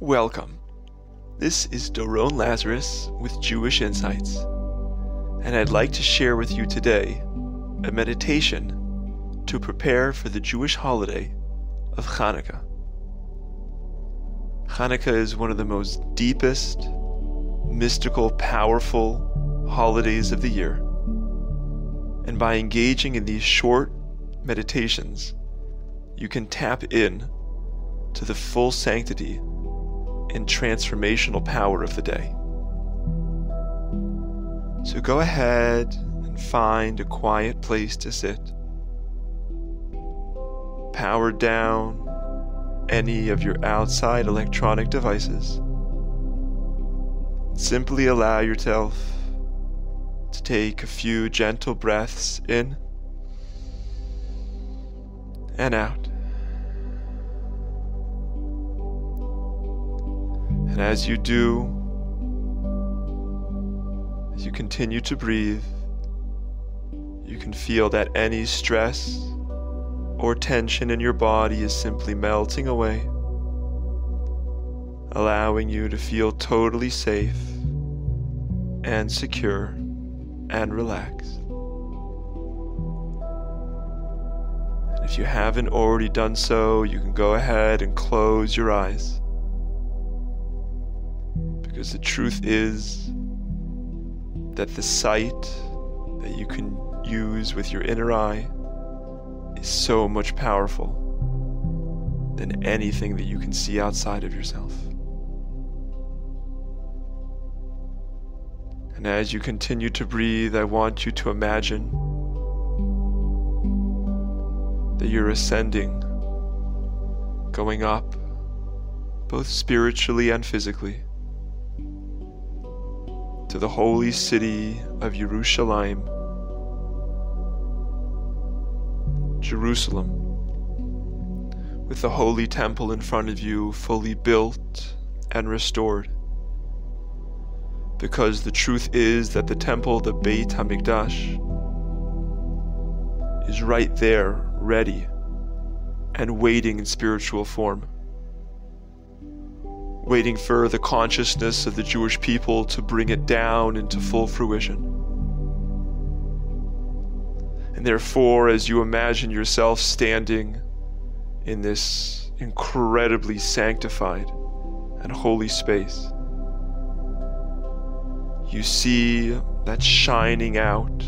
Welcome. This is Doron Lazarus with Jewish Insights, and I'd like to share with you today a meditation to prepare for the Jewish holiday of Hanukkah. Hanukkah is one of the most deepest, mystical, powerful holidays of the year, and by engaging in these short meditations, you can tap in to the full sanctity and transformational power of the day. So go ahead and find a quiet place to sit. Power down any of your outside electronic devices. Simply allow yourself to take a few gentle breaths in and out. And as you do, as you continue to breathe, you can feel that any stress or tension in your body is simply melting away, allowing you to feel totally safe and secure and relaxed. If you haven't already done so, you can go ahead and close your eyes. Because the truth is that the sight that you can use with your inner eye is so much powerful than anything that you can see outside of yourself. And as you continue to breathe, I want you to imagine that you're ascending, going up, both spiritually and physically to the holy city of Jerusalem, Jerusalem, with the holy temple in front of you fully built and restored. Because the truth is that the temple, the Beit HaMikdash, is right there, ready, and waiting in spiritual form waiting for the consciousness of the Jewish people to bring it down into full fruition. And therefore, as you imagine yourself standing in this incredibly sanctified and holy space, you see that shining out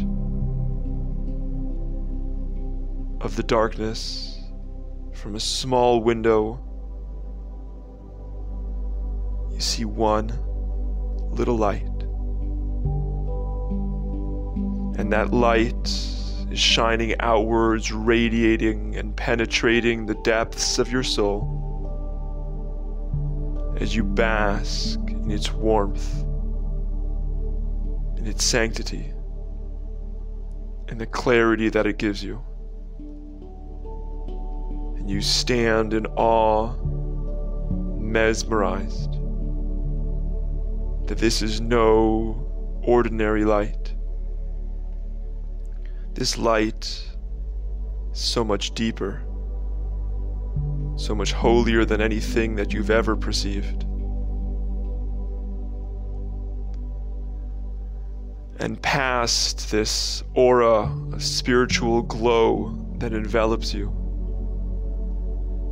of the darkness from a small window you see one little light. And that light is shining outwards, radiating and penetrating the depths of your soul as you bask in its warmth, in its sanctity, and the clarity that it gives you. And you stand in awe, mesmerized that this is no ordinary light. This light is so much deeper, so much holier than anything that you've ever perceived. And past this aura of spiritual glow that envelops you,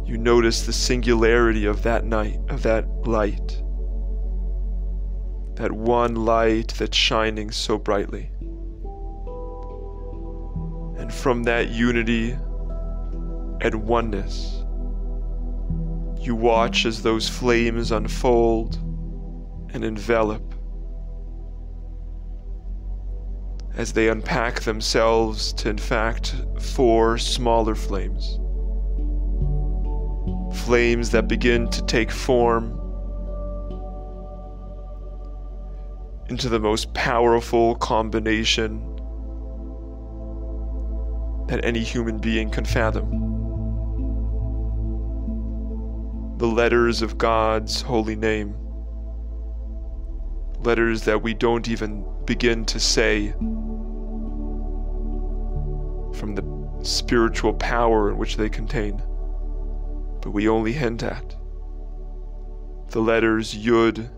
you notice the singularity of that night, of that light that one light that's shining so brightly. And from that unity and oneness, you watch as those flames unfold and envelop, as they unpack themselves to, in fact, four smaller flames. Flames that begin to take form into the most powerful combination that any human being can fathom. The letters of God's holy name. Letters that we don't even begin to say from the spiritual power in which they contain, but we only hint at the letters Yud,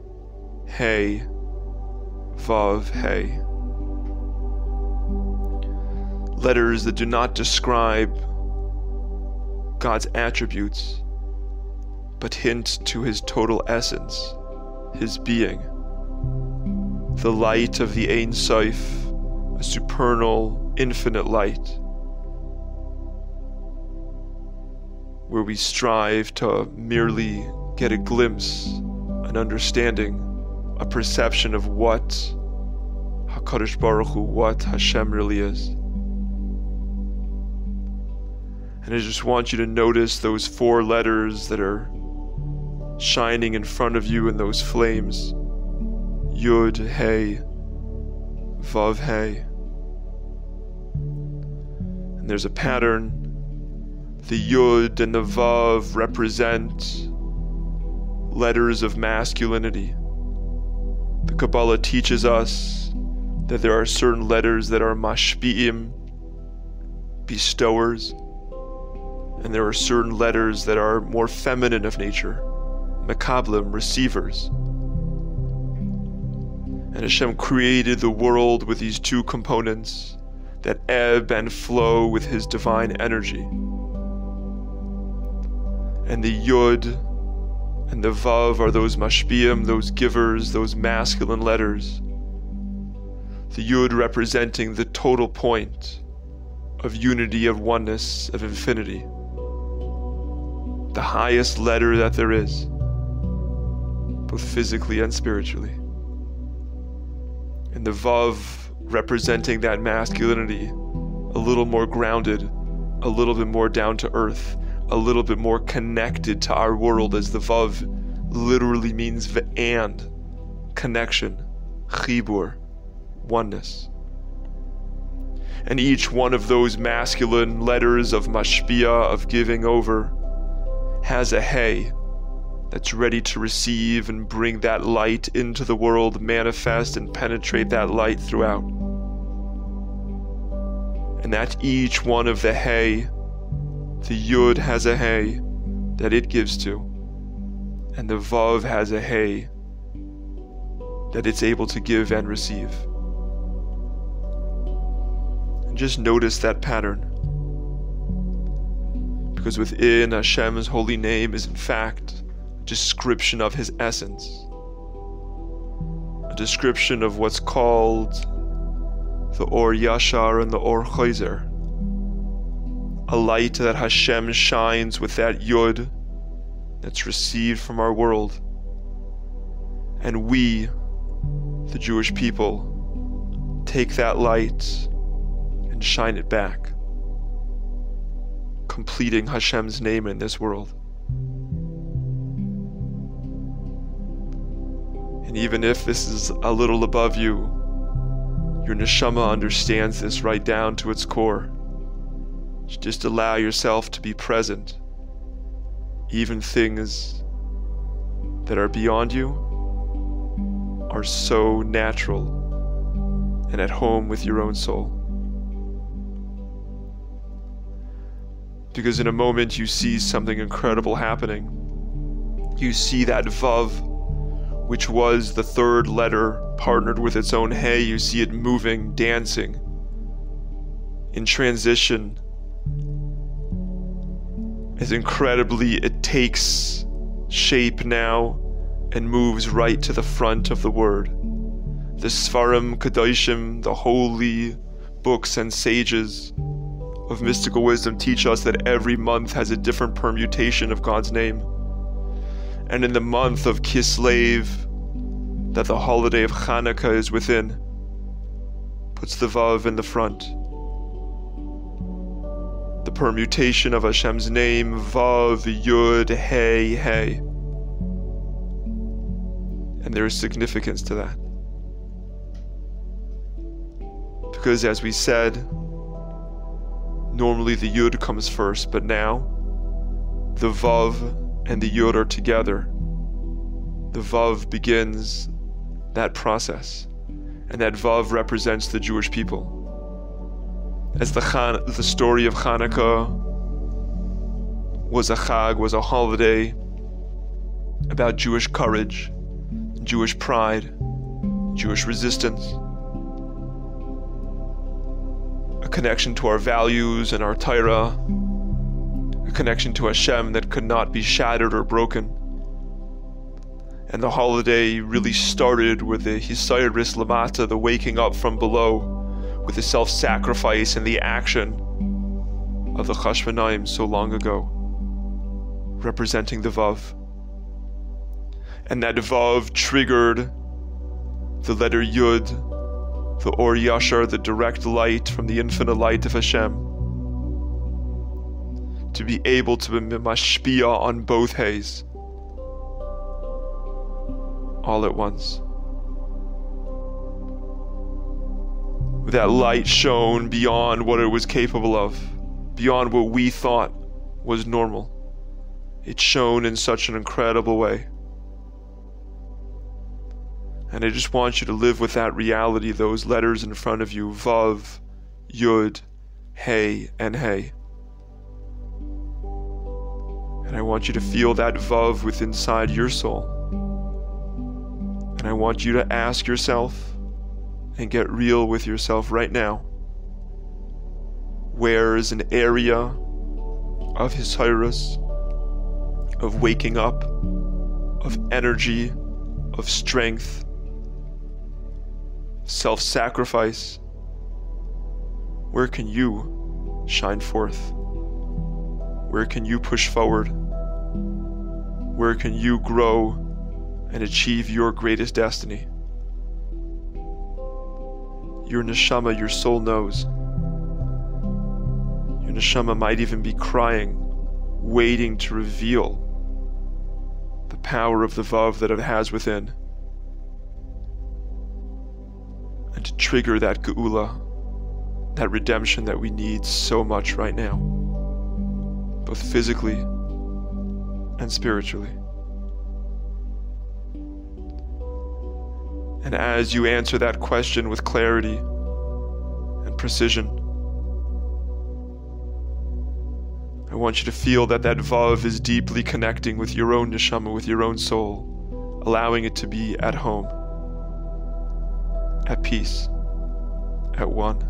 Hey, Vav, Hey. Letters that do not describe God's attributes, but hint to his total essence, his being. The light of the Ein Sof, a supernal, infinite light, where we strive to merely get a glimpse, an understanding, a perception of what HaKadosh Baruch Hu, what Hashem really is. And I just want you to notice those four letters that are shining in front of you in those flames. Yud, Hey, Vav, Hey. And there's a pattern. The Yud and the Vav represent letters of masculinity. The Kabbalah teaches us that there are certain letters that are mashpi'im, bestowers, and there are certain letters that are more feminine of nature, makablim, receivers. And Hashem created the world with these two components that ebb and flow with His divine energy. And the Yud and the Vav are those mashpiim, those givers, those masculine letters. The Yud representing the total point of unity, of oneness, of infinity the highest letter that there is, both physically and spiritually. And the Vav representing that masculinity, a little more grounded, a little bit more down to earth, a little bit more connected to our world, as the Vav literally means the and, connection, chibur, oneness. And each one of those masculine letters of mashpia, of giving over, has a hay that's ready to receive and bring that light into the world, manifest and penetrate that light throughout. And that each one of the hay, the Yud has a hay that it gives to, and the Vav has a hay that it's able to give and receive. And just notice that pattern. Because within Hashem's holy name is in fact a description of his essence, a description of what's called the Or Yashar and the Or Chayzer, a light that Hashem shines with that Yud that's received from our world. And we, the Jewish people, take that light and shine it back completing Hashem's name in this world. And even if this is a little above you, your neshama understands this right down to its core. Just allow yourself to be present. Even things that are beyond you are so natural and at home with your own soul. because in a moment you see something incredible happening. You see that Vav, which was the third letter partnered with its own Hey, you see it moving, dancing, in transition. As incredibly it takes shape now and moves right to the front of the word. The Sfarim Kedoshim, the holy books and sages, of mystical wisdom teach us that every month has a different permutation of God's name. And in the month of Kislev, that the holiday of Hanukkah is within, puts the Vav in the front. The permutation of Hashem's name, Vav, Yud, Hey, Hey. And there is significance to that. Because as we said, Normally the Yud comes first, but now the Vav and the Yud are together. The Vav begins that process, and that Vav represents the Jewish people. As the, Chan- the story of Hanukkah was a Chag, was a holiday about Jewish courage, Jewish pride, Jewish resistance, a connection to our values and our Torah, a connection to Hashem that could not be shattered or broken. And the holiday really started with the Hisayrus Lamata, the waking up from below, with the self sacrifice and the action of the Chashmonaim so long ago, representing the Vav. And that Vav triggered the letter Yud, the Or Yashar, the direct light from the infinite light of Hashem, to be able to be mashpia on both hays, all at once. That light shone beyond what it was capable of, beyond what we thought was normal. It shone in such an incredible way. And I just want you to live with that reality, those letters in front of you Vav, Yud, Hey, and Hey. And I want you to feel that Vav within inside your soul. And I want you to ask yourself and get real with yourself right now. Where is an area of Hisayrus, of waking up, of energy, of strength, self sacrifice, where can you shine forth? Where can you push forward? Where can you grow and achieve your greatest destiny? Your neshama, your soul knows. Your neshama might even be crying, waiting to reveal the power of the Vav that it has within. and to trigger that geula, that redemption that we need so much right now, both physically and spiritually. And as you answer that question with clarity and precision, I want you to feel that that Vav is deeply connecting with your own neshama, with your own soul, allowing it to be at home at peace, at one.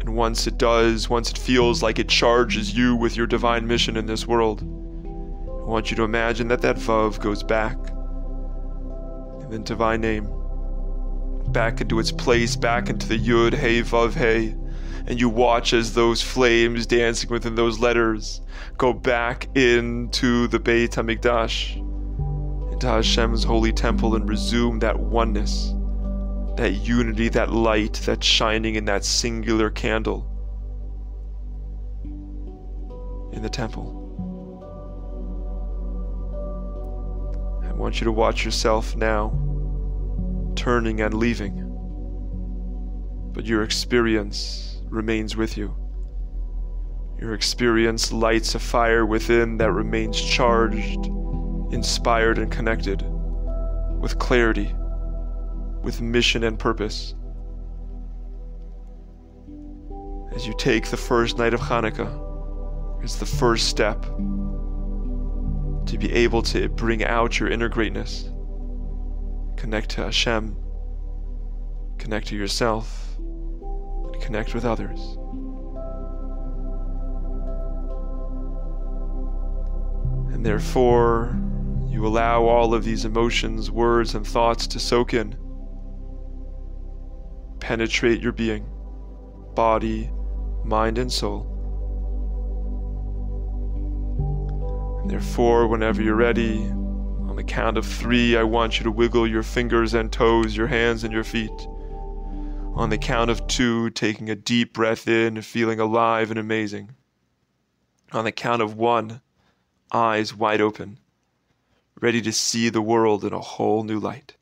And once it does, once it feels like it charges you with your divine mission in this world, I want you to imagine that that Vav goes back in the divine name, back into its place, back into the Yud, Hey, Vav, Hey, and you watch as those flames dancing within those letters go back into the Beit HaMikdash into Hashem's holy temple and resume that oneness, that unity, that light that's shining in that singular candle in the temple. Want you to watch yourself now turning and leaving, but your experience remains with you. Your experience lights a fire within that remains charged inspired and connected, with clarity, with mission and purpose. As you take the first night of Hanukkah, it's the first step to be able to bring out your inner greatness. Connect to Hashem, connect to yourself, and connect with others. And therefore, you allow all of these emotions, words, and thoughts to soak in, penetrate your being, body, mind, and soul. Therefore, whenever you're ready, on the count of three, I want you to wiggle your fingers and toes, your hands and your feet. On the count of two, taking a deep breath in, feeling alive and amazing. On the count of one, eyes wide open ready to see the world in a whole new light.